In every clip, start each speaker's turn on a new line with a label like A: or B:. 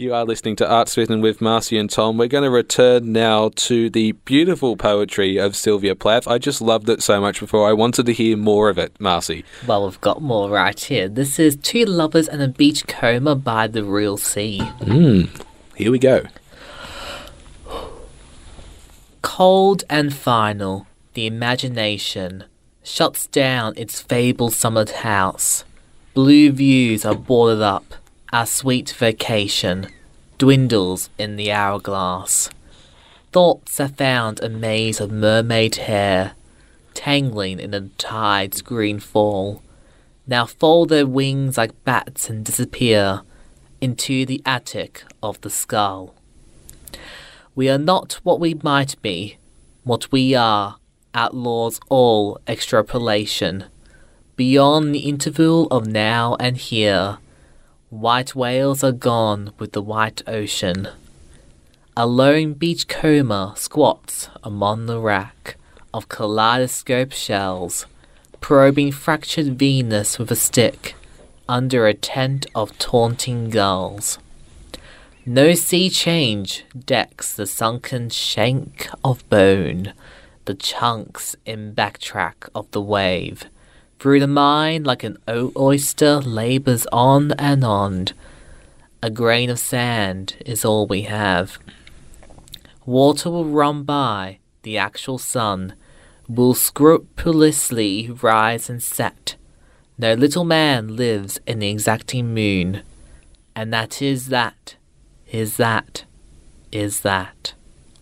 A: You are listening to Art Smitten with Marcy and Tom. We're going to return now to the beautiful poetry of Sylvia Plath. I just loved it so much before. I wanted to hear more of it, Marcy.
B: Well, we've got more right here. This is Two Lovers and a Beachcomber by the Real Sea.
A: Mm, here we go.
B: Cold and final, the imagination shuts down its fabled summered house. Blue views are boarded up our sweet vacation dwindles in the hourglass. Thoughts are found a maze of mermaid hair, tangling in the tide's green fall. Now fold their wings like bats and disappear into the attic of the skull. We are not what we might be, what we are outlaws all extrapolation. Beyond the interval of now and here, White whales are gone with the white ocean. A lone beach coma squats among the rack of kaleidoscope shells, probing fractured Venus with a stick under a tent of taunting gulls. No sea change decks the sunken shank of bone, the chunks in backtrack of the wave through the mind, like an oyster, labours on and on. A grain of sand is all we have. Water will run by, the actual sun will scrupulously rise and set. No little man lives in the exacting moon. And that is that, is that, is that.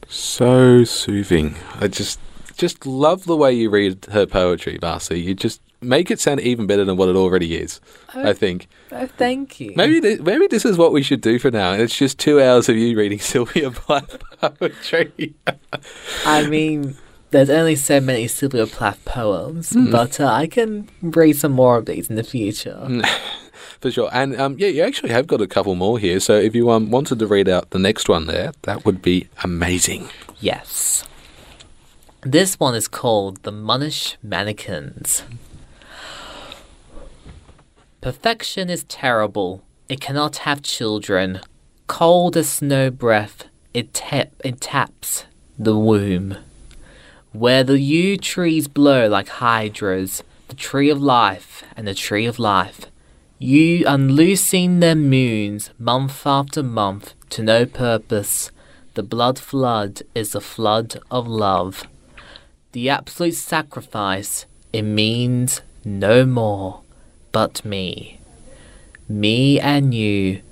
A: So soothing. I just just love the way you read her poetry, Marcy. You just make it sound even better than what it already is. Oh, I think.
B: Oh, thank you.
A: Maybe th- maybe this is what we should do for now. It's just two hours of you reading Sylvia Plath poetry.
B: I mean, there's only so many Sylvia Plath poems, mm. but uh, I can read some more of these in the future.
A: for sure. And um, yeah, you actually have got a couple more here. So if you um, wanted to read out the next one there, that would be amazing.
B: Yes. This one is called The Munich Mannequins. Perfection is terrible. It cannot have children. Cold as snow breath, it, tap, it taps the womb. Where the yew trees blow like hydras, the tree of life and the tree of life, you unloosing their moons month after month to no purpose. The blood flood is the flood of love. The absolute sacrifice, it means no more but me. Me and you.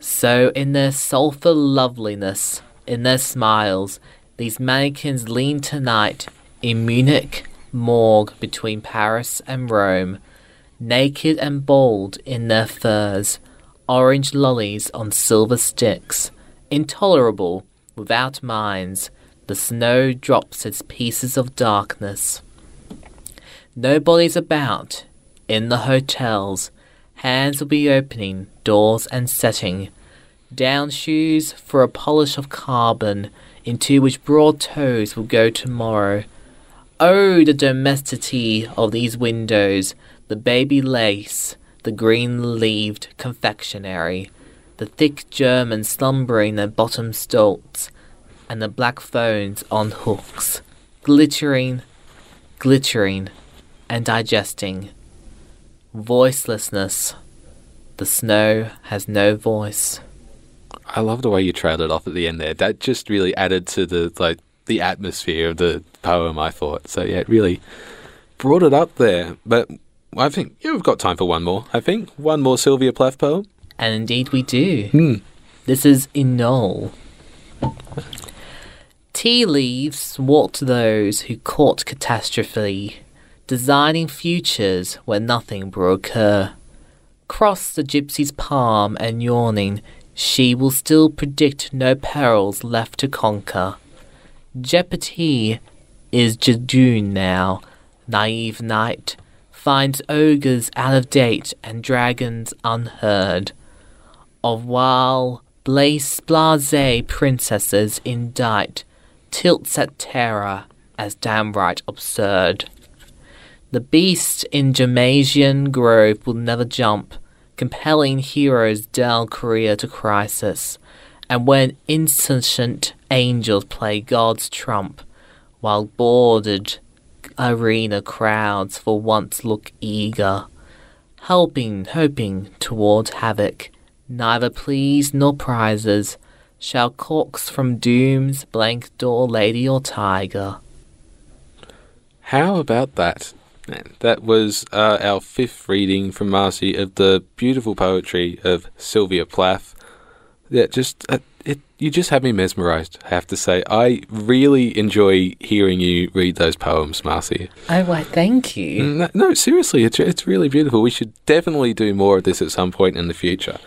B: So, in their sulphur loveliness, in their smiles, these mannequins lean tonight in Munich morgue between Paris and Rome, naked and bald in their furs, orange lollies on silver sticks, intolerable without minds. The snow drops its pieces of darkness. Nobody's about, in the hotels, hands will be opening doors and setting. Down shoes for a polish of carbon into which broad toes will go tomorrow. Oh, the domesticity of these windows, the baby lace, the green leaved confectionery, the thick Germans slumbering their bottom Stolz, and the black phones on hooks, glittering, glittering, and digesting. Voicelessness. The snow has no voice.
A: I love the way you trailed it off at the end there. That just really added to the like the atmosphere of the poem. I thought so. Yeah, it really brought it up there. But I think yeah, we've got time for one more. I think one more Sylvia Plath poem.
B: And indeed, we do.
A: Hmm.
B: This is Enoll. Tea leaves walked those who caught catastrophe designing futures where nothing will occur. Cross the gypsy's palm and yawning, she will still predict no perils left to conquer. Jeopardy is jejune now, naive knight, finds ogres out of date and dragons unheard. Of while blase princesses indict, tilts at terror as downright absurd. The beast in Jamesian Grove will never jump compelling heroes down career to crisis, and when insentient angels play God's trump, while boarded arena crowds for once look eager, helping, hoping toward havoc, neither pleas nor prizes shall coax from doom's blank door lady or tiger.
A: How about that? That was uh, our fifth reading from Marcy of the beautiful poetry of Sylvia Plath. Yeah, just uh, it. You just had me mesmerised. I have to say, I really enjoy hearing you read those poems, Marcy.
B: Oh, why, thank you.
A: No, no seriously, it's it's really beautiful. We should definitely do more of this at some point in the future.